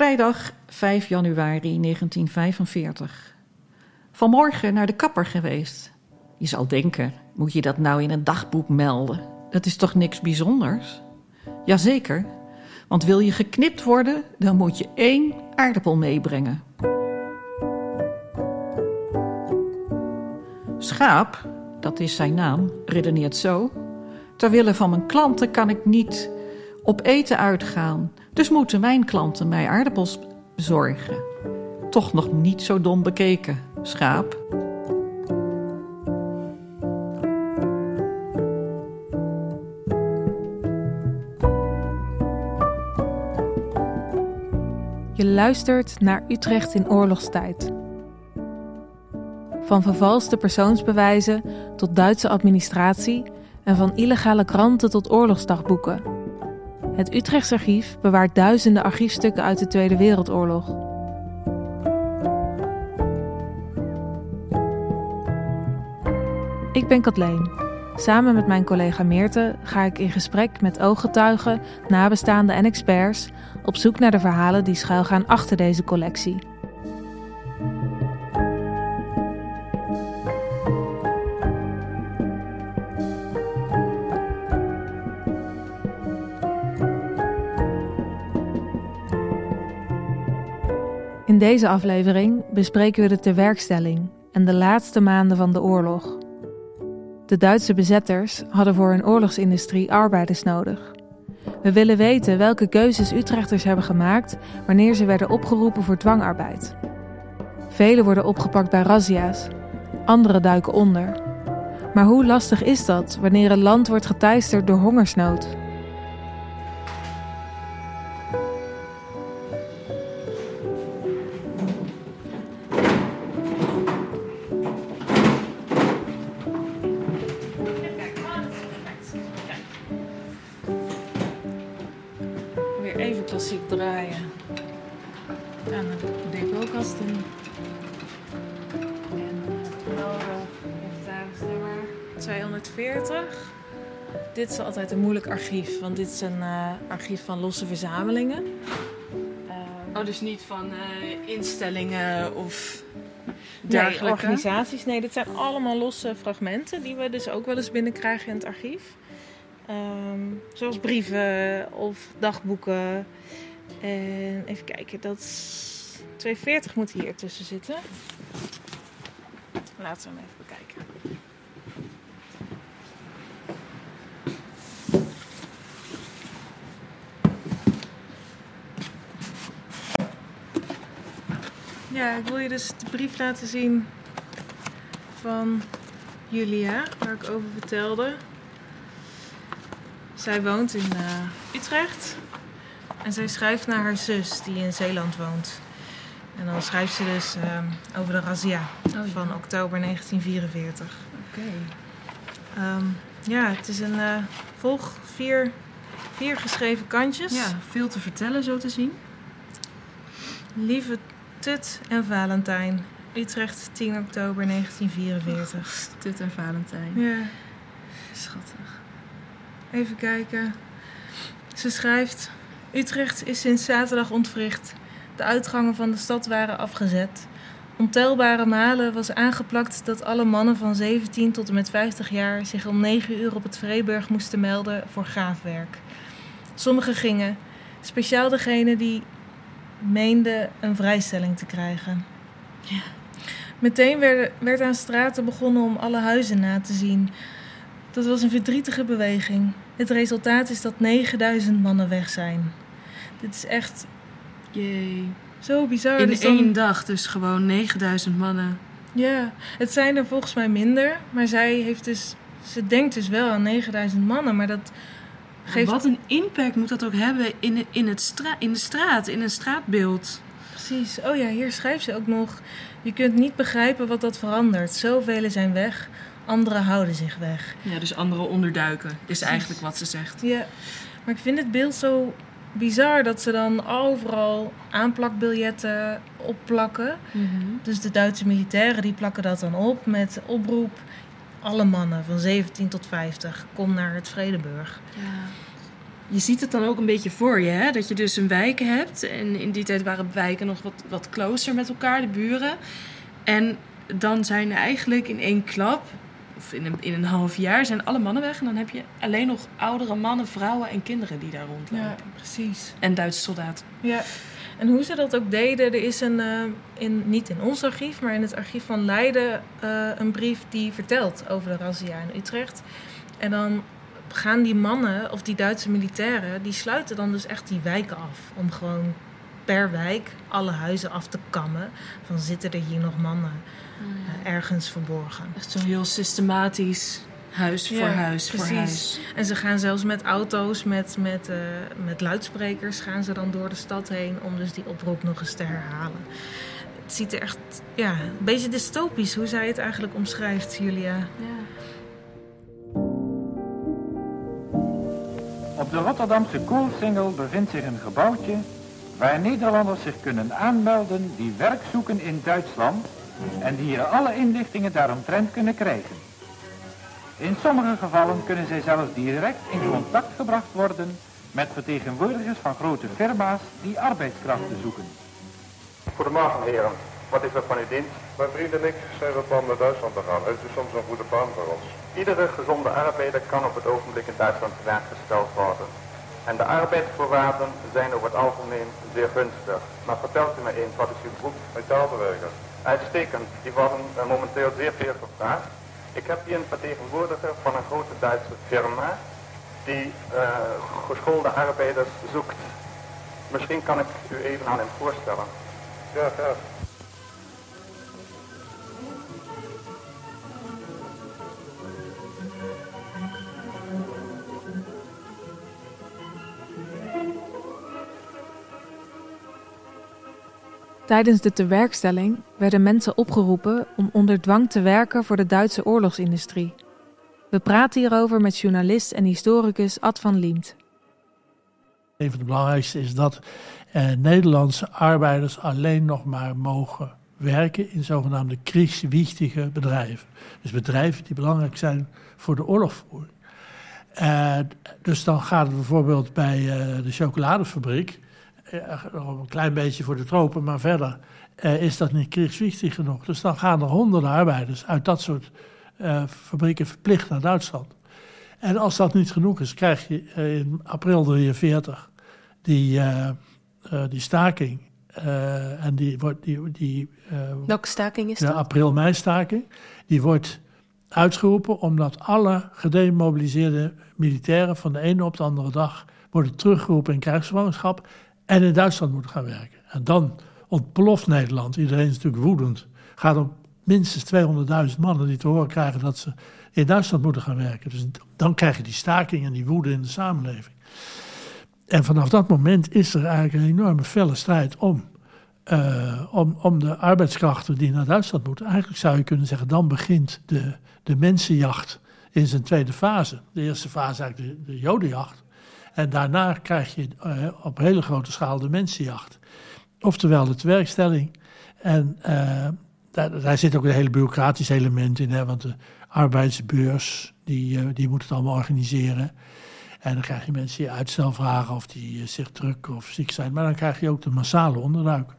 Vrijdag 5 januari 1945. Vanmorgen naar de kapper geweest. Je zal denken, moet je dat nou in een dagboek melden? Dat is toch niks bijzonders? Jazeker, want wil je geknipt worden, dan moet je één aardappel meebrengen. Schaap, dat is zijn naam, redeneert zo. Terwille van mijn klanten kan ik niet op eten uitgaan, dus moeten mijn klanten mij aardappels bezorgen. Toch nog niet zo dom bekeken, schaap. Je luistert naar Utrecht in oorlogstijd. Van vervalste persoonsbewijzen tot Duitse administratie en van illegale kranten tot oorlogsdagboeken. Het Utrechts Archief bewaart duizenden archiefstukken uit de Tweede Wereldoorlog. Ik ben Kathleen. Samen met mijn collega Meerte ga ik in gesprek met ooggetuigen, nabestaanden en experts op zoek naar de verhalen die schuilgaan achter deze collectie. Deze aflevering bespreken we de tewerkstelling en de laatste maanden van de oorlog. De Duitse bezetters hadden voor hun oorlogsindustrie arbeiders nodig. We willen weten welke keuzes Utrechters hebben gemaakt wanneer ze werden opgeroepen voor dwangarbeid. Velen worden opgepakt bij razzia's, anderen duiken onder. Maar hoe lastig is dat wanneer een land wordt geteisterd door hongersnood? Klassiek draaien. Aan de depotkasten. En nodig inventarisnummer 240. Dit is altijd een moeilijk archief, want dit is een eh, archief van losse verzamelingen. Ehm, Oh, dus niet van eh, instellingen of Nee, dergelijke? organisaties. Nee, dit zijn allemaal losse fragmenten die we dus ook wel eens binnenkrijgen in het archief. Ehm, zoals brieven of dagboeken. En even kijken, dat is 240 moet hier tussen zitten. Laten we hem even bekijken. Ja, ik wil je dus de brief laten zien van Julia, waar ik over vertelde. Zij woont in eh, Utrecht en zij schrijft naar haar zus die in Zeeland woont. En dan schrijft ze dus ehm, over de razzia Oh, ja. van oktober 1944. Oké. Ehm, ja, het is een eh, volg vier, vier geschreven kantjes. Ja, veel te vertellen zo te zien. Lieve Tut en Valentijn. Utrecht, 10 oktober 1944. Tut en Valentijn. Ja, Schattig. Even kijken. Ze schrijft: Utrecht is sinds zaterdag ontwricht. De uitgangen van de stad waren afgezet. Ontelbare malen was aangeplakt dat alle mannen van 17 tot en met 50 jaar zich om 9 uur op het Vreeburg moesten melden voor graafwerk. Sommigen gingen, speciaal degene die meenden een vrijstelling te krijgen. Ja. Meteen werd, werd aan straten begonnen om alle huizen na te zien. Dat was een verdrietige beweging. Het resultaat is dat 9000 mannen weg zijn. Dit is echt Jee. zo bizar. In Dus dan- één dag dus gewoon 9000 mannen. Ja, het zijn er volgens mij minder. Maar zij heeft dus... Ze denkt dus wel aan 9000 mannen, maar dat geeft... Wat een impact moet dat ook hebben in, in, het stra in de straat, in een straatbeeld. Precies. Oh ja, hier schrijft ze ook nog... Je kunt niet begrijpen wat dat verandert. Zoveel zijn weg, anderen houden zich weg. Ja, dus anderen onderduiken is eigenlijk wat ze zegt. Ja, maar ik vind het beeld zo bizar dat ze dan overal aanplakbiljetten opplakken. Dus de Duitse militairen die plakken dat dan op met oproep... alle mannen van 17 tot 50, kom naar het Vredeburg. Ja. je ziet het dan ook een beetje voor je, hè? dat je dus een wijk hebt. En in die tijd waren wijken nog wat, wat closer met elkaar, de buren. En dan zijn er eigenlijk in één klap, of in een, in een half jaar, zijn alle mannen weg. En dan heb je alleen nog oudere mannen, vrouwen en kinderen die daar rondlopen. Ja, precies. En Duitse soldaten. Ja, en hoe ze dat ook deden, er is een, eh, in, niet in ons archief, maar in het archief van Leiden eh, een brief die vertelt over de razzia in Utrecht. En dan gaan die mannen, of die Duitse militairen, die sluiten dan dus echt die wijken af. Om gewoon per wijk alle huizen af te kammen. Van zitten er hier nog mannen eh, ergens verborgen. Echt zo heel systematisch, huis voor Ja, huis voor huis. En ze gaan zelfs met auto's, met, met, eh, met luidsprekers, gaan ze dan door de stad heen om dus die oproep nog eens te herhalen. Het ziet er echt ja, een beetje dystopisch hoe zij het eigenlijk omschrijft, Julia. Op de Rotterdamse Koolsingel bevindt zich een gebouwtje waar Nederlanders zich kunnen aanmelden die werk zoeken in Duitsland en die hier alle inlichtingen daaromtrent kunnen krijgen. In sommige gevallen kunnen zij zelfs direct in contact gebracht worden met vertegenwoordigers van grote firma's die arbeidskrachten zoeken. Goedemorgen heren, wat is er van uw dienst? Mijn vriend en ik zijn van plan naar Duitsland te gaan. Het is soms een goede baan voor ons. Iedere gezonde arbeider kan op het ogenblik in Duitsland te werk gesteld worden. En de arbeidsvoorwaarden zijn over het algemeen zeer gunstig. Maar vertelt u me eens, wat is uw beroep? Metaalbewerker. Uitstekend, die worden eh, momenteel zeer veel gevraagd. Ik heb hier een vertegenwoordiger van een grote Duitse firma die eh, geschoolde arbeiders zoekt. Misschien kan ik u even aan hem voorstellen. Ja, graag. Tijdens de tewerkstelling werden mensen opgeroepen om onder dwang te werken voor de Duitse oorlogsindustrie. We praten hierover met journalist en historicus Ad van Liemt. Een van de belangrijkste is dat eh, Nederlandse arbeiders alleen nog maar mogen werken in zogenaamde kriegswichtige bedrijven. Dus bedrijven die belangrijk zijn voor de oorlogvoering. Eh, dus dan gaat het bijvoorbeeld bij eh, de chocoladefabriek, nog een klein beetje voor de tropen, maar verder eh, is dat niet kriegswichtig genoeg. Dus dan gaan er honderden arbeiders uit dat soort eh, fabrieken verplicht naar Duitsland. En als dat niet genoeg is, krijg je eh, in april 43 die, eh, eh, die staking. eh, en die wordt die, die eh, Welke staking is de dat? april-mei staking. Die wordt uitgeroepen omdat alle gedemobiliseerde militairen van de ene op de andere dag worden teruggeroepen in krijgsgevangenschap en in Duitsland moeten gaan werken. En dan ontploft Nederland. Iedereen is natuurlijk woedend. Gaat om minstens 200.000 mannen die te horen krijgen dat ze in Duitsland moeten gaan werken. Dus dan krijg je die staking en die woede in de samenleving. En vanaf dat moment is er eigenlijk een enorme felle strijd om, eh, om, om de arbeidskrachten die naar Duitsland moeten. Eigenlijk zou je kunnen zeggen, dan begint de, de mensenjacht in zijn tweede fase. De eerste fase eigenlijk de, de jodenjacht. En daarna krijg je eh, op hele grote schaal de mensenjacht. Oftewel de tewerkstelling. En eh, daar, daar zit ook een hele bureaucratisch element in. Hè, want de arbeidsbeurs, die, eh, die moet het allemaal organiseren. En dan krijg je mensen die uitstel vragen of die zich druk of ziek zijn. Maar dan krijg je ook de massale onderduik.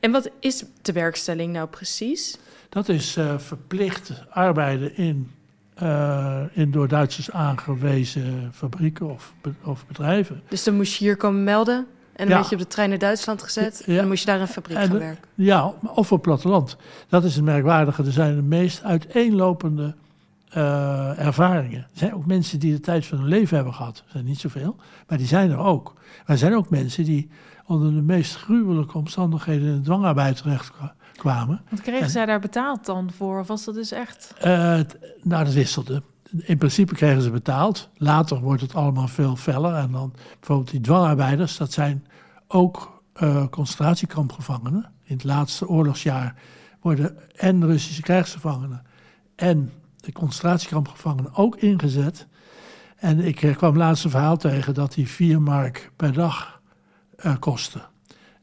En wat is tewerkstelling nou precies? Dat is verplicht arbeiden in, eh, in door Duitsers aangewezen fabrieken of, of bedrijven. Dus dan moest je hier komen melden en dan Ja. werd je op de trein naar Duitsland gezet en dan moest je daar in een fabriek En gaan werken. Ja, of op platteland. Dat is het merkwaardige. Er zijn de meest uiteenlopende eh, ervaringen. Er zijn ook mensen die de tijd van hun leven hebben gehad. Er zijn niet zoveel, maar die zijn er ook. Maar er zijn ook mensen die onder de meest gruwelijke omstandigheden in de dwangarbeid terecht kwamen. Wat kregen En- zij daar betaald dan voor? Of was dat dus echt... Eh, nou, dat wisselde. In principe kregen ze betaald. Later wordt het allemaal veel feller. En dan bijvoorbeeld die dwangarbeiders, dat zijn ook eh, concentratiekampgevangenen. In het laatste oorlogsjaar worden en Russische krijgsgevangenen en de concentratiekampgevangenen ook ingezet. En ik eh, kwam laatst een verhaal tegen dat die 4 mark per dag kostte.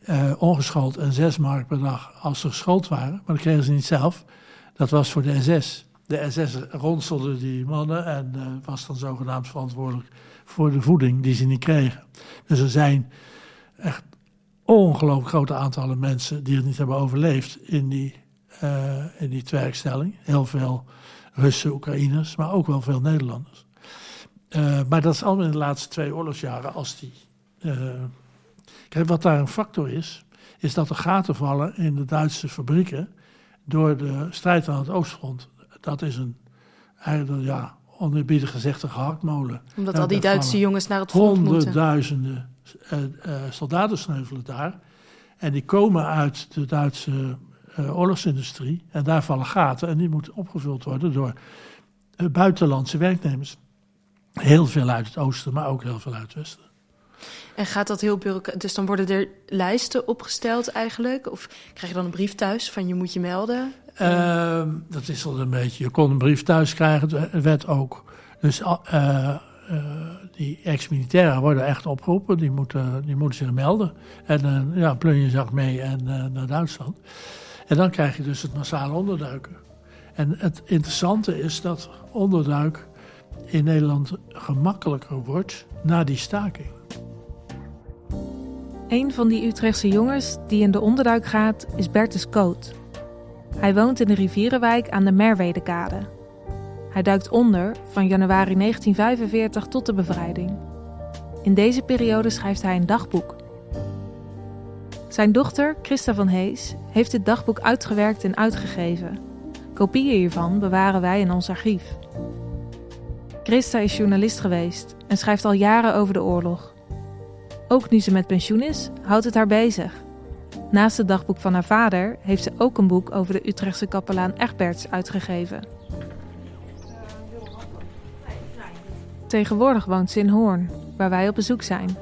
Eh, ongeschoold en 6 mark per dag als ze geschoold waren. Maar dat kregen ze niet zelf. Dat was voor de SS. De SS ronselde die mannen en eh, was dan zogenaamd verantwoordelijk voor de voeding die ze niet kregen. Dus er zijn echt ongelooflijk grote aantallen mensen die het niet hebben overleefd in die, eh, in die werkstelling. Heel veel Russen, Oekraïners, maar ook wel veel Nederlanders. Maar dat is allemaal in de laatste twee oorlogsjaren als die. Kijk, wat daar een factor is, is dat er gaten vallen in de Duitse fabrieken door de strijd aan het Oostfront. Dat is een, eigenlijk, ja, oneerbiedig gezegd, een gehaktmolen. Omdat al die Duitse vallen jongens naar het front moeten. Honderdduizenden eh, soldaten sneuvelen daar. En die komen uit de Duitse eh, oorlogsindustrie. En daar vallen gaten. En die moeten opgevuld worden door buitenlandse werknemers. Heel veel uit het oosten, maar ook heel veel uit het westen. En gaat dat heel bureaucratisch? Dus dan worden er lijsten opgesteld eigenlijk? Of krijg je dan een brief thuis van je moet je melden? Ehm, dat is al een beetje. Je kon een brief thuis krijgen, het werd ook. Dus eh, eh, die ex-militairen worden echt opgeroepen, die moeten, die moeten zich melden. En ja, plun je zak mee en eh, naar Duitsland. En dan krijg je dus het massale onderduiken. En het interessante is dat onderduik in Nederland gemakkelijker wordt na die staking. Een van die Utrechtse jongens die in de onderduik gaat is Bertus Koot. Hij woont in de rivierenwijk aan de Merwedekade. Hij duikt onder van januari 1945 tot de bevrijding. In deze periode schrijft hij een dagboek. Zijn dochter, Christa van Hees, heeft dit dagboek uitgewerkt en uitgegeven. Kopieën hiervan bewaren wij in ons archief. Christa is journalist geweest en schrijft al jaren over de oorlog. Ook nu ze met pensioen is, houdt het haar bezig. Naast het dagboek van haar vader heeft ze ook een boek over de Utrechtse kapelaan Egberts uitgegeven. Tegenwoordig woont ze in Hoorn, waar wij op bezoek zijn.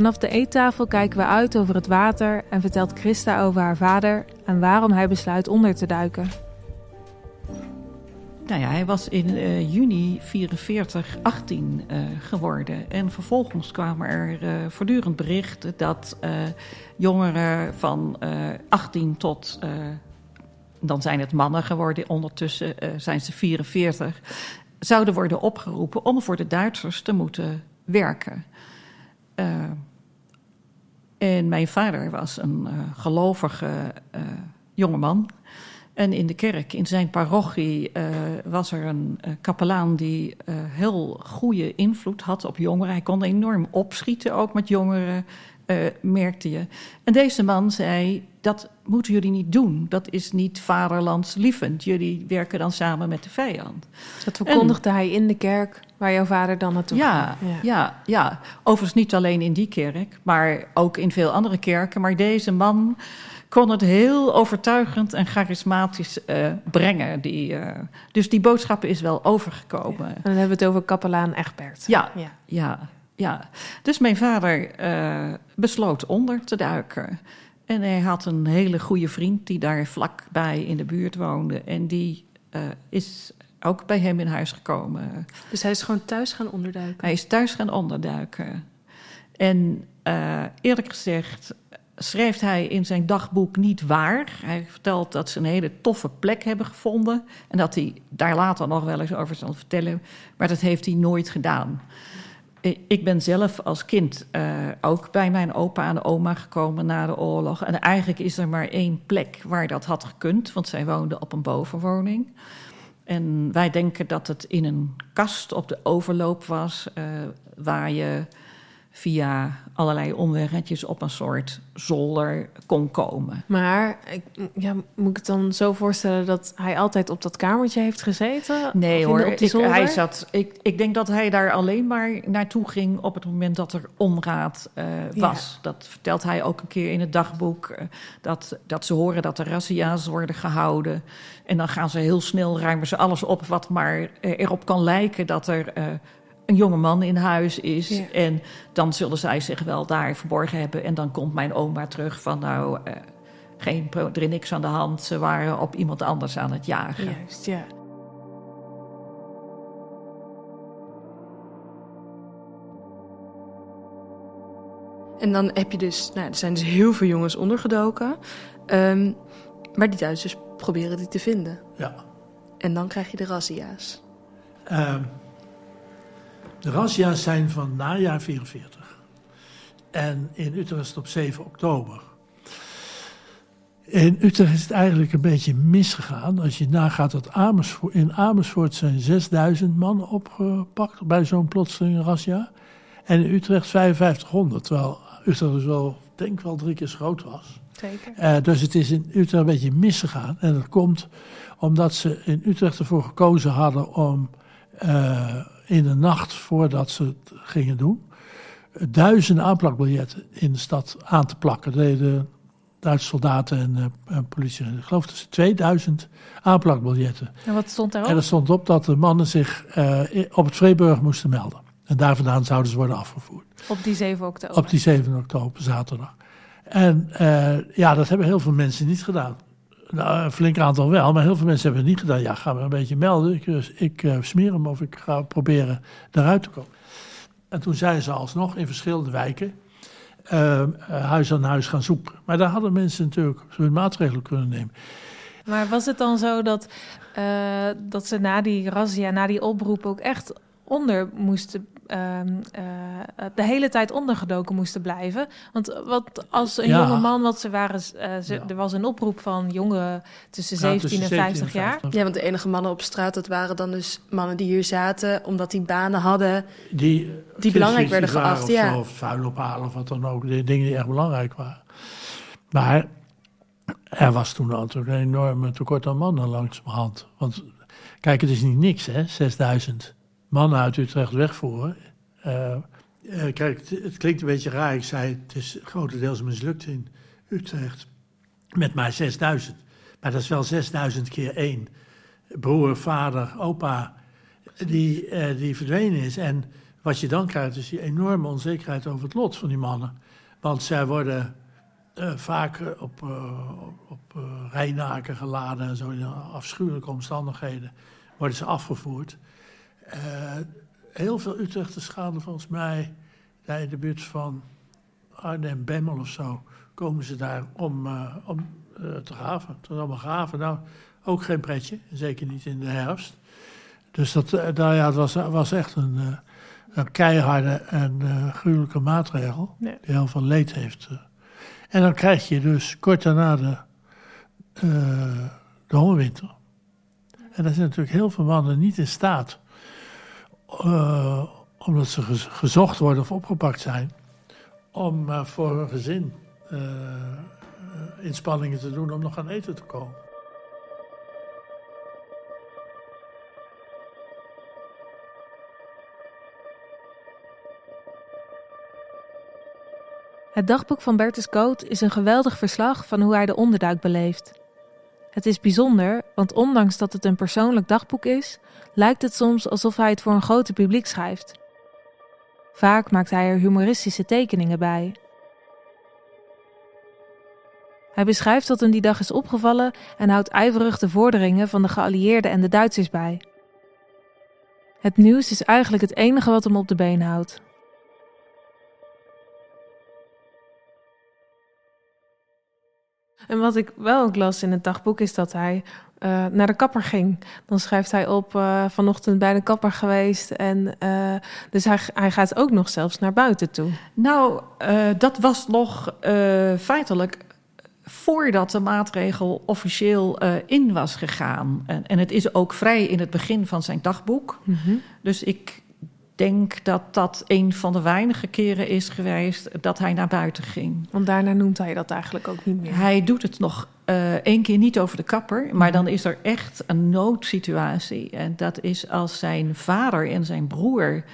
Vanaf de eettafel kijken we uit over het water en vertelt Christa over haar vader en waarom hij besluit onder te duiken. Nou ja, hij was in eh, juni 44 18 eh, geworden. En vervolgens kwamen er eh, voortdurend berichten dat jongeren van eh 18 tot. dan zijn het mannen geworden, ondertussen zijn ze 44. zouden worden opgeroepen om voor de Duitsers te moeten werken. Eh, en mijn vader was een eh, gelovige eh jongeman. En in de kerk, in zijn parochie, eh, was er een kapelaan die heel goede invloed had op jongeren. Hij kon enorm opschieten, ook met jongeren, eh, merkte je. En deze man zei, dat moeten jullie niet doen. Dat is niet vaderlandslievend. Jullie werken dan samen met de vijand. Dat verkondigde hij in de kerk waar jouw vader dan naartoe Ja, ging. ja, ja. Overigens niet alleen in die kerk, maar ook in veel andere kerken. Maar deze man kon het heel overtuigend en charismatisch eh, brengen. Die, eh, dus die boodschap is wel overgekomen. En dan hebben we het over kapelaan Egbert. Ja, Ja. ja, ja. Dus mijn vader eh, besloot onder te duiken. En hij had een hele goede vriend die daar vlakbij in de buurt woonde. En die eh, is ook bij hem in huis gekomen. Dus hij is gewoon thuis gaan onderduiken. Hij is thuis gaan onderduiken. En eh, eerlijk gezegd schrijft hij in zijn dagboek niet waar. Hij vertelt dat ze een hele toffe plek hebben gevonden. En dat hij daar later nog wel eens over zal vertellen. Maar dat heeft hij nooit gedaan. Ik ben zelf als kind eh, ook bij mijn opa en oma gekomen na de oorlog. En eigenlijk is er maar één plek waar dat had gekund, want zij woonden op een bovenwoning. En wij denken dat het in een kast op de overloop was, eh, waar je via allerlei omweggetjes op een soort zolder kon komen. Maar ik, ja, moet ik het dan zo voorstellen dat hij altijd op dat kamertje heeft gezeten? Nee hoor, ik, hij zat, ik, ik denk dat hij daar alleen maar naartoe ging op het moment dat er onraad eh, was. Dat vertelt hij ook een keer in het dagboek. eh, dat, dat ze horen dat er razzia's worden gehouden. En dan gaan ze heel snel, ruimen ze alles op wat maar eh, erop kan lijken dat er een jonge man in huis is. En dan zullen zij zich wel daar verborgen hebben. En dan komt mijn oma terug van nou, eh, geen, er is niks aan de hand. Ze waren op iemand anders aan het jagen. Juist, ja. En dan heb je dus, nou, er zijn dus heel veel jongens ondergedoken. Ehm, maar die Duitsers proberen die te vinden. Ja. En dan krijg je de razzia's. Ehm, de razzia's zijn van najaar 44. En in Utrecht is het op 7 oktober. In Utrecht is het eigenlijk een beetje misgegaan. Als je nagaat dat Amersfoort, in Amersfoort zijn 6000 man opgepakt bij zo'n plotselinge razzia. En in Utrecht 5500, terwijl Utrecht dus wel, denk wel drie keer zo groot was. Zeker. Eh, dus het is in Utrecht een beetje misgegaan. En dat komt omdat ze in Utrecht ervoor gekozen hadden om eh, in de nacht voordat ze het gingen doen, duizenden aanplakbiljetten in de stad aan te plakken. Dat deden Duitse soldaten en, uh, en politie. Ik geloof dat ze 2000 aanplakbiljetten. En wat stond daarop? En er stond op dat de mannen zich uh, op het Vreeburg moesten melden. En daar vandaan zouden ze worden afgevoerd. Op die 7 oktober? Op die 7 oktober, zaterdag. En uh, ja, dat hebben heel veel mensen niet gedaan. Nou, een flink aantal wel, maar heel veel mensen hebben het niet gedaan. Ja, ga me een beetje melden. Ik, ik uh, smeer hem of ik ga proberen eruit te komen. En toen zijn ze alsnog in verschillende wijken uh, huis aan huis gaan zoeken. Maar daar hadden mensen natuurlijk hun maatregelen kunnen nemen. Maar was het dan zo dat, dat ze na die razzia, na die oproep ook echt onder moesten, uh, de hele tijd ondergedoken moesten blijven? Want wat als een ja. jonge man, wat ze waren, ze, ja. er was een oproep van jongen tussen ja, 17 tussen en 50 jaar. 50. Ja, want de enige mannen op straat, dat waren dan dus mannen die hier zaten, omdat die banen hadden die, die belangrijk werden geacht. Of, ja. Zo, of vuil ophalen of wat dan ook, de dingen die echt belangrijk waren. Maar er was toen natuurlijk een enorme tekort aan mannen langzamerhand. Want kijk, het is niet niks, hè, 6000 mannen uit Utrecht wegvoeren. Uh, uh, kijk, het, het, klinkt een beetje raar. Ik zei, het is grotendeels mislukt in Utrecht. Met maar 6000. Maar dat is wel 6000 keer één. Broer, vader, opa, die, uh, die verdwenen is. En wat je dan krijgt, is die enorme onzekerheid over het lot van die mannen. Want zij worden vaak op, op rijnaken geladen en zo in afschuwelijke omstandigheden. Worden ze afgevoerd. Uh, heel veel Utrechters gaan volgens mij bij de buurt van Arnhem, Bemmel of zo, komen ze daar om, uh, om uh, te graven. Te allemaal graven. Nou, ook geen pretje, zeker niet in de herfst. Dus dat, uh, nou ja, het was, was echt een, een keiharde en gruwelijke maatregel, die heel veel leed heeft. En dan krijg je dus kort daarna de, de hongerwinter. En daar zijn natuurlijk heel veel mannen niet in staat uh, omdat ze gezocht worden of opgepakt zijn, om uh, voor hun gezin uh, inspanningen te doen om nog aan eten te komen. Het dagboek van Bertus Koot is een geweldig verslag van hoe hij de onderduik beleeft. Het is bijzonder, want ondanks dat het een persoonlijk dagboek is, lijkt het soms alsof hij het voor een groter publiek schrijft. Vaak maakt hij er humoristische tekeningen bij. Hij beschrijft wat hem die dag is opgevallen en houdt ijverig de vorderingen van de geallieerden en de Duitsers bij. Het nieuws is eigenlijk het enige wat hem op de been houdt. En wat ik wel ook las in het dagboek is dat hij uh, naar de kapper ging. Dan schrijft hij op uh, vanochtend bij de kapper geweest. En uh, dus hij, hij gaat ook nog zelfs naar buiten toe. Nou, dat was nog feitelijk voordat de maatregel officieel in was gegaan. En, en, het is ook vrij in het begin van zijn dagboek. Mm -hmm. Dus ik denk dat dat een van de weinige keren is geweest dat hij naar buiten ging. Want daarna noemt hij dat eigenlijk ook niet meer. Hij doet het nog uh, één keer niet over de kapper, maar dan is er echt een noodsituatie. En dat is als zijn vader en zijn broer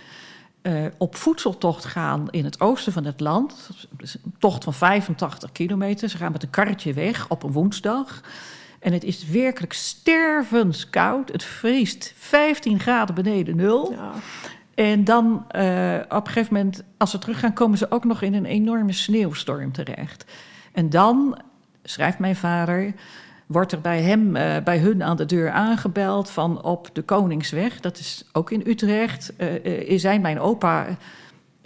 uh, op voedseltocht gaan in het oosten van het land. Dus een tocht van 85 kilometer. Ze gaan met een karretje weg op een woensdag. En het is werkelijk stervenskoud. Het vriest 15 graden beneden nul. Ja. En dan uh, op een gegeven moment, als ze terug gaan, komen ze ook nog in een enorme sneeuwstorm terecht. En dan, schrijft mijn vader, wordt er bij hem, uh, bij hun aan de deur aangebeld van op de Koningsweg, dat is ook in Utrecht, zijn mijn opa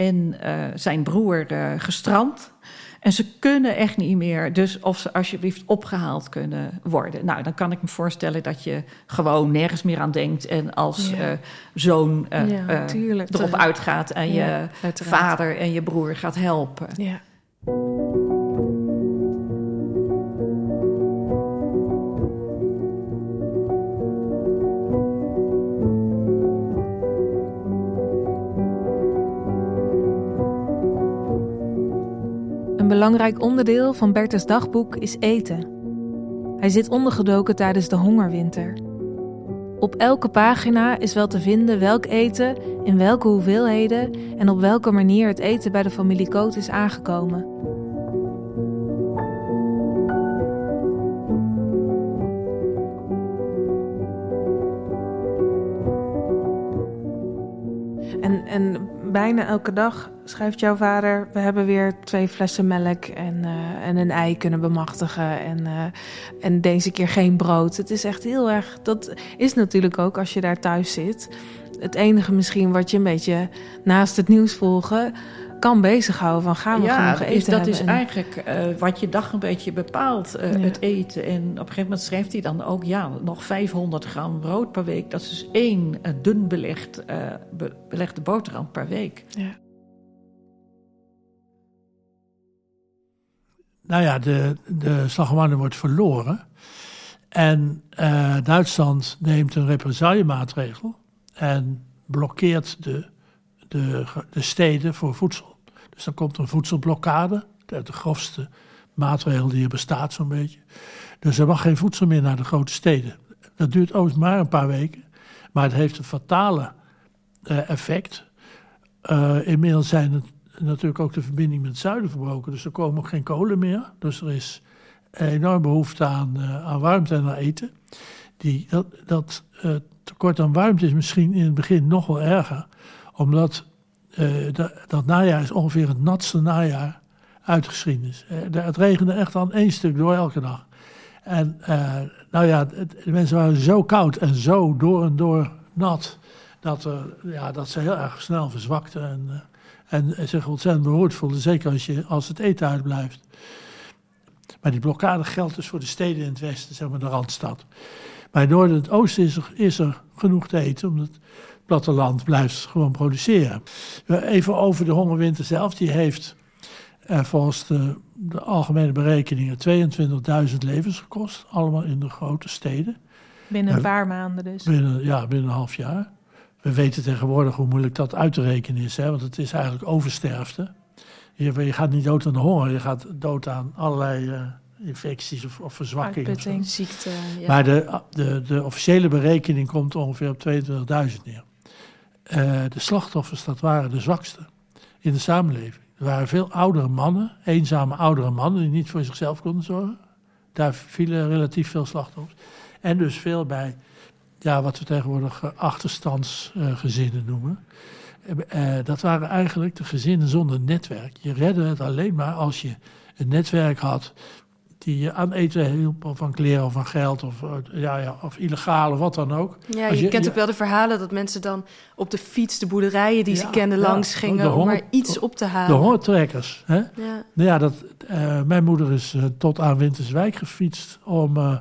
en eh, zijn broer eh, gestrand. En ze kunnen echt niet meer, dus of ze alsjeblieft opgehaald kunnen worden. Nou, dan kan ik me voorstellen dat je gewoon nergens meer aan denkt. En als Ja. eh, zoon eh, Ja, eh, tuurlijk. erop uitgaat en Ja, je uiteraard. vader en je broer gaat helpen. Ja. Belangrijk onderdeel van Berthes dagboek is eten. Hij zit ondergedoken tijdens de hongerwinter. Op elke pagina is wel te vinden welk eten, in welke hoeveelheden en op welke manier het eten bij de familie Koot is aangekomen. Bijna elke dag schrijft jouw vader: We hebben weer twee flessen melk en, eh, en een ei kunnen bemachtigen. En, eh, en deze keer geen brood. Het is echt heel erg. Dat is natuurlijk ook als je daar thuis zit. Het enige misschien wat je een beetje naast het nieuws volgen kan bezighouden: van gaan we ja, genoeg dat eten is, dat hebben? is En- eigenlijk eh, wat je dag een beetje bepaalt, eh, Ja. het eten. En op een gegeven moment schrijft hij dan ook, ja, nog 500 gram brood per week. Dat is dus één eh, dun belegd, eh, be- belegde boterham per week. ja. Nou ja, de, de slag om Arnhem wordt verloren. En eh, Duitsland neemt een represaillemaatregel en blokkeert de, de, de steden voor voedsel. Dus dan komt een voedselblokkade, de, grofste maatregel die er bestaat zo'n beetje. Dus er mag geen voedsel meer naar de grote steden. Dat duurt overigens maar een paar weken, maar het heeft een fatale eh, effect. Eh, inmiddels zijn natuurlijk ook de verbinding met het zuiden verbroken. Dus er komen ook geen kolen meer. Dus er is enorm behoefte aan, eh, aan warmte en aan eten. Die, dat dat tekort aan warmte is misschien in het begin nog wel erger. Omdat eh, dat, najaar is ongeveer het natste najaar uit de geschiedenis. De- het regende echt aan één stuk door elke dag. En eh, nou ja, de mensen waren zo koud en zo door en door nat. Dat, ja, dat ze heel erg snel verzwakten. En, en zich ontzettend behoord voelden, zeker als, je, als het eten uitblijft. Maar die blokkade geldt dus voor de steden in het westen, zeg maar de Randstad. Maar in het oosten is er, is er genoeg te eten, omdat platteland blijft gewoon produceren. Even over de hongerwinter zelf. Die heeft eh, volgens de, de algemene berekeningen 22.000 levens gekost. Allemaal in de grote steden. Binnen een paar maanden dus. Binnen, ja, binnen een half jaar. We weten tegenwoordig hoe moeilijk dat uit te rekenen is. Hè? Want het is eigenlijk oversterfte. Je, je gaat niet dood aan de honger. Je gaat dood aan allerlei eh, infecties of, of verzwakkingen. Uitputting. Ziekte, ja. Maar de, de, de officiële berekening komt ongeveer op 22.000 neer. Eh, de slachtoffers, dat waren de zwakste in de samenleving. Er waren veel oudere mannen, eenzame oudere mannen die niet voor zichzelf konden zorgen. Daar vielen relatief veel slachtoffers. En dus veel bij ja, wat we tegenwoordig eh, achterstandsgezinnen noemen. Eh, eh, dat waren eigenlijk de gezinnen zonder netwerk. Je redde het alleen maar als je een netwerk had die je aan eten hielp, of aan kleren of aan geld, of, eh, ja, ja, of illegaal of wat dan ook. Ja, je, je- kent je- ook wel de verhalen dat mensen dan op de fiets de boerderijen die ze kenden ja. langs De gingen om maar iets op te De halen. hongertrekkers. Hè? Ja. Nou ja, dat, eh, mijn moeder is eh, tot aan Winterswijk gefietst. Om, eh,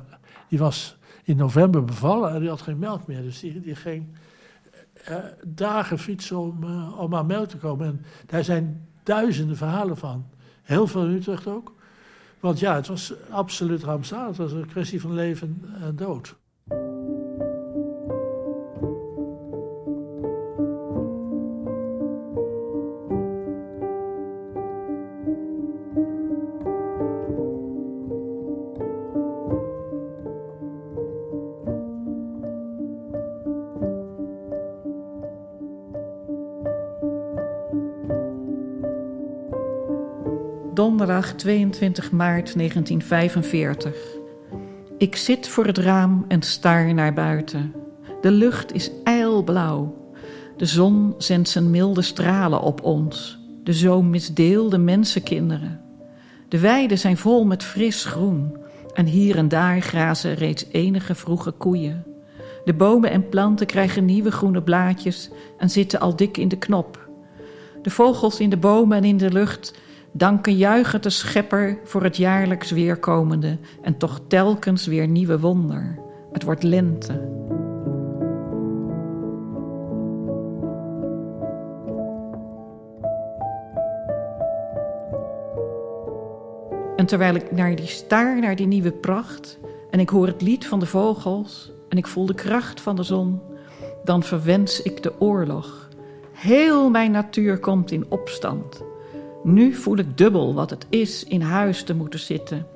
die was in november bevallen en die had geen melk meer. Dus die, die ging eh, dagen fietsen om, eh, om aan melk te komen. En daar zijn duizenden verhalen van. Heel veel in Utrecht ook. Want ja, het was absoluut rampzalig. Het was een kwestie van leven en dood. Donderdag 22 maart 1945. Ik zit voor het raam en staar naar buiten. De lucht is ijlblauw. De zon zendt zijn milde stralen op ons. De zo misdeelde mensenkinderen. De weiden zijn vol met fris groen. En hier en daar grazen reeds enige vroege koeien. De bomen en planten krijgen nieuwe groene blaadjes en zitten al dik in de knop. De vogels in de bomen en in de lucht danken juichend de schepper voor het jaarlijks weerkomende en toch telkens weer nieuwe wonder. Het wordt lente. En terwijl ik naar die staar, naar die nieuwe pracht, en ik hoor het lied van de vogels en ik voel de kracht van de zon, dan verwens ik de oorlog. Heel mijn natuur komt in opstand. Nu voel ik dubbel wat het is in huis te moeten zitten,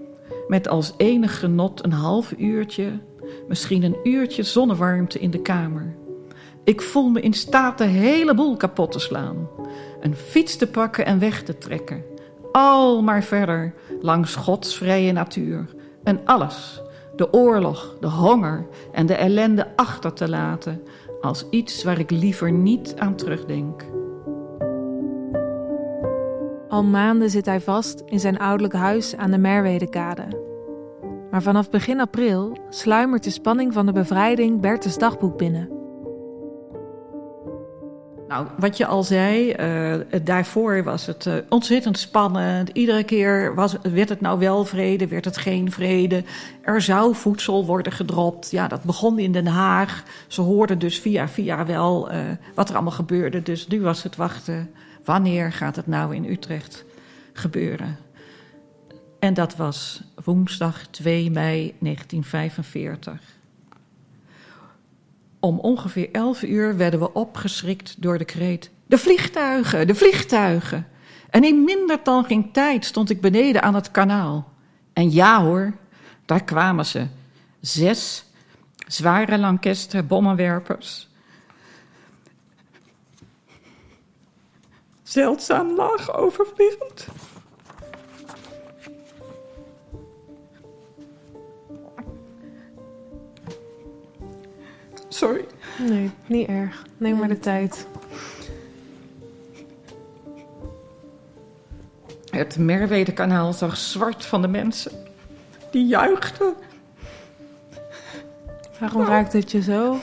met als enig genot een half uurtje, misschien een uurtje zonnewarmte in de kamer. Ik voel me in staat de hele boel kapot te slaan, een fiets te pakken en weg te trekken. Al maar verder langs Gods vrije natuur en alles, de oorlog, de honger en de ellende achter te laten als iets waar ik liever niet aan terugdenk. Al maanden zit hij vast in zijn ouderlijk huis aan de Merwedekade. Maar vanaf begin april sluimert de spanning van de bevrijding Bertus dagboek binnen. Nou, wat je al zei, uh, daarvoor was het uh, ontzettend spannend. Iedere keer was, werd het nou wel vrede, werd het geen vrede. Er zou voedsel worden gedropt. Ja, dat begon in Den Haag. Ze hoorden dus via via wel uh, wat er allemaal gebeurde. Dus nu was het wachten. Wanneer gaat het nou in Utrecht gebeuren? En dat was woensdag 2 mei 1945. Om ongeveer 11 uur werden we opgeschrikt door de kreet: De vliegtuigen, de vliegtuigen! En in minder dan geen tijd stond ik beneden aan het kanaal. En ja hoor, daar kwamen ze. Zes zware Lancaster bommenwerpers. Zeldzaam laag overvliegend. Sorry. Nee, niet erg. Neem maar de tijd. Het Merwede-kanaal zag zwart van de mensen. Die juichten. Waarom raakt het je zo?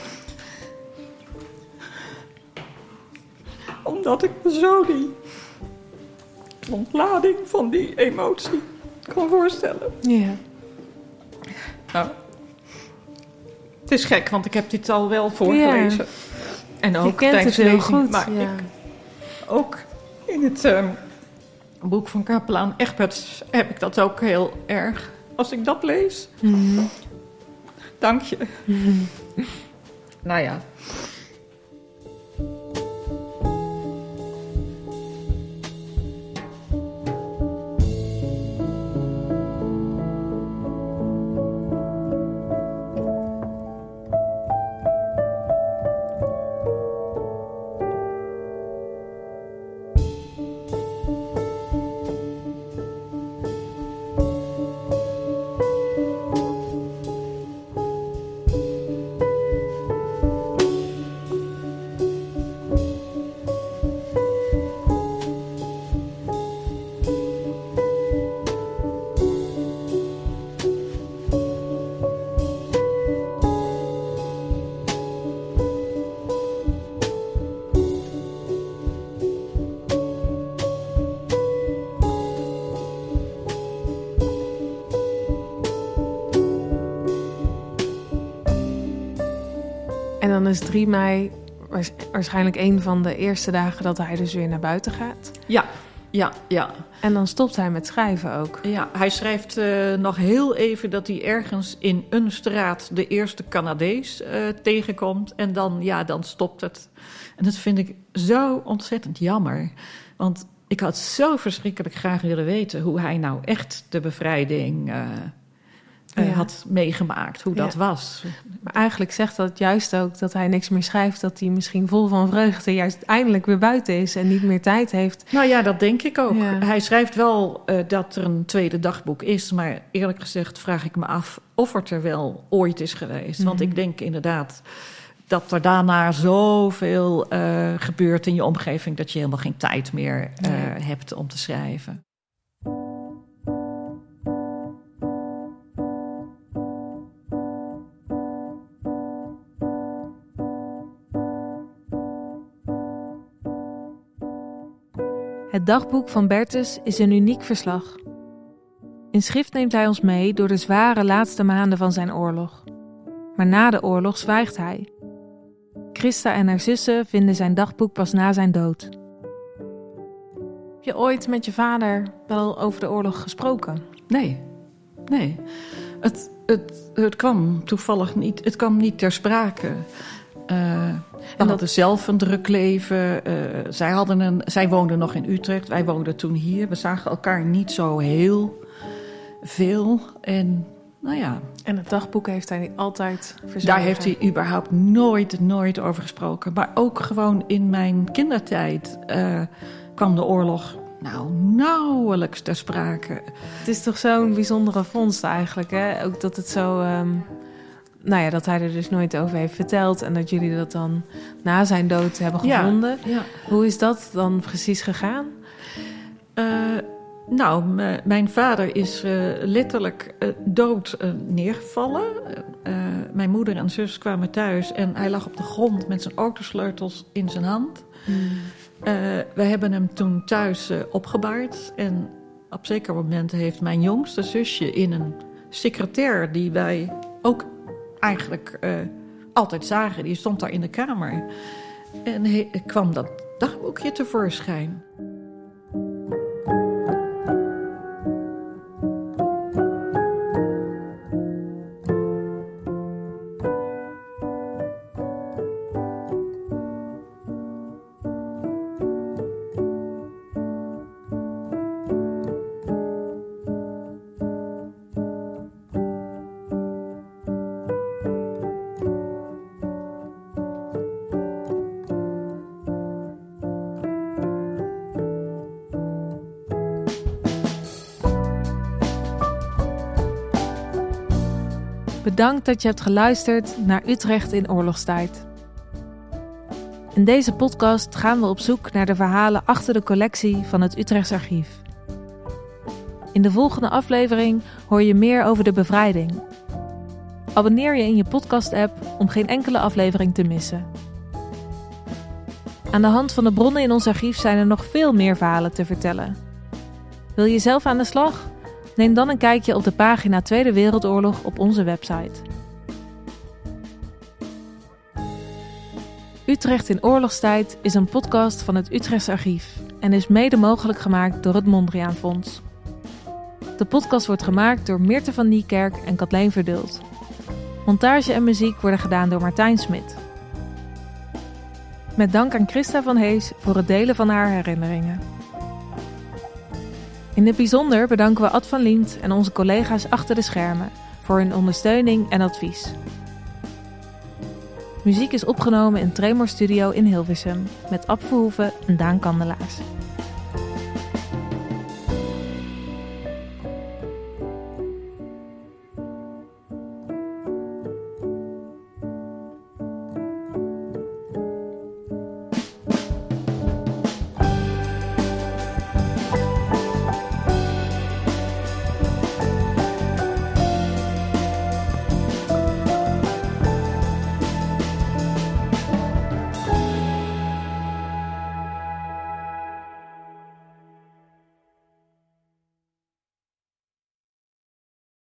Omdat ik me zo die ontlading van die emotie kan voorstellen. Ja. Nou, het is gek, want ik heb dit al wel voorgelezen. Ja. En ook Je kent tijdens het heel lezing, goed. Maar ja. ik, ook in het ehm, boek van kapelaan Egberts heb ik dat ook heel erg. Als ik dat lees, Mhm. dank je. nou ja. Is 3 mei waars- waarschijnlijk een van de eerste dagen dat hij dus weer naar buiten gaat. Ja, ja, ja. En dan stopt hij met schrijven ook. Ja, hij schrijft eh, nog heel even dat hij ergens in een straat de eerste Canadees eh, tegenkomt. En dan, ja, dan stopt het. En dat vind ik zo ontzettend jammer. Want ik had zo verschrikkelijk graag willen weten hoe hij nou echt de bevrijding eh, Ja. had meegemaakt. Hoe dat Ja. was. Maar eigenlijk zegt dat juist ook dat hij niks meer schrijft. Dat hij misschien vol van vreugde juist eindelijk weer buiten is en niet meer tijd heeft. Nou ja, dat denk ik ook. Ja. Hij schrijft wel eh, dat er een tweede dagboek is. Maar eerlijk gezegd vraag ik me af of het er wel ooit is geweest. Want Mhm. ik denk inderdaad dat er daarna zoveel eh, gebeurt in je omgeving... dat je helemaal geen tijd meer eh, Nee. hebt om te schrijven. Het dagboek van Bertus is een uniek verslag. In schrift neemt hij ons mee door de zware laatste maanden van zijn oorlog. Maar na de oorlog zwijgt hij. Christa en haar zussen vinden zijn dagboek pas na zijn dood. Heb je ooit met je vader wel over de oorlog gesproken? Nee, nee. Het, het, het kwam toevallig niet, het kwam niet ter sprake. Uh, we dat- hadden zelf een druk leven. eh, zij, hadden een, zij woonden nog in Utrecht, wij woonden toen hier. We zagen elkaar niet zo heel veel. En nou ja, En het dagboek heeft hij altijd verzorgd. daar heeft hij überhaupt nooit, nooit over gesproken. Maar ook gewoon in mijn kindertijd eh, kwam de oorlog nou nauwelijks ter sprake. Het is toch zo'n bijzondere vondst eigenlijk, hè? Ook dat het zo... ehm, nou ja, dat hij er dus nooit over heeft verteld... en dat jullie dat dan na zijn dood hebben gevonden. Ja. Hoe is dat dan precies gegaan? Eh, nou, m- mijn vader is eh, letterlijk eh, dood eh, neergevallen. Eh, eh, mijn moeder en zus kwamen thuis en hij lag op de grond met zijn autosleutels in zijn hand. Eh, we hebben hem toen thuis eh, opgebaard. En op zeker moment heeft mijn jongste zusje in een secretair die wij ook eigenlijk eh, altijd zagen, die stond daar in de kamer. En kwam dat dagboekje tevoorschijn. Bedankt dat je hebt geluisterd naar Utrecht in oorlogstijd. In deze podcast gaan we op zoek naar de verhalen achter de collectie van het Utrechts Archief. In de volgende aflevering hoor je meer over de bevrijding. Abonneer je in je podcast-app om geen enkele aflevering te missen. Aan de hand van de bronnen in ons archief zijn er nog veel meer verhalen te vertellen. Wil je zelf aan de slag? Neem dan een kijkje op de pagina Tweede Wereldoorlog op onze website. Utrecht in oorlogstijd is een podcast van het Utrechts Archief en is mede mogelijk gemaakt door het Mondriaan Fonds. De podcast wordt gemaakt door Meerte van Niekerk en Kathleen Verdult. Montage en muziek worden gedaan door Martijn Smit. Met dank aan Christa van Hees voor het delen van haar herinneringen. In het bijzonder bedanken we Ad van Liemt en onze collega's achter de schermen voor hun ondersteuning en advies. Muziek is opgenomen in Tremor Studio in Hilversum met Ab Verhoeven en Daan Kandelaars.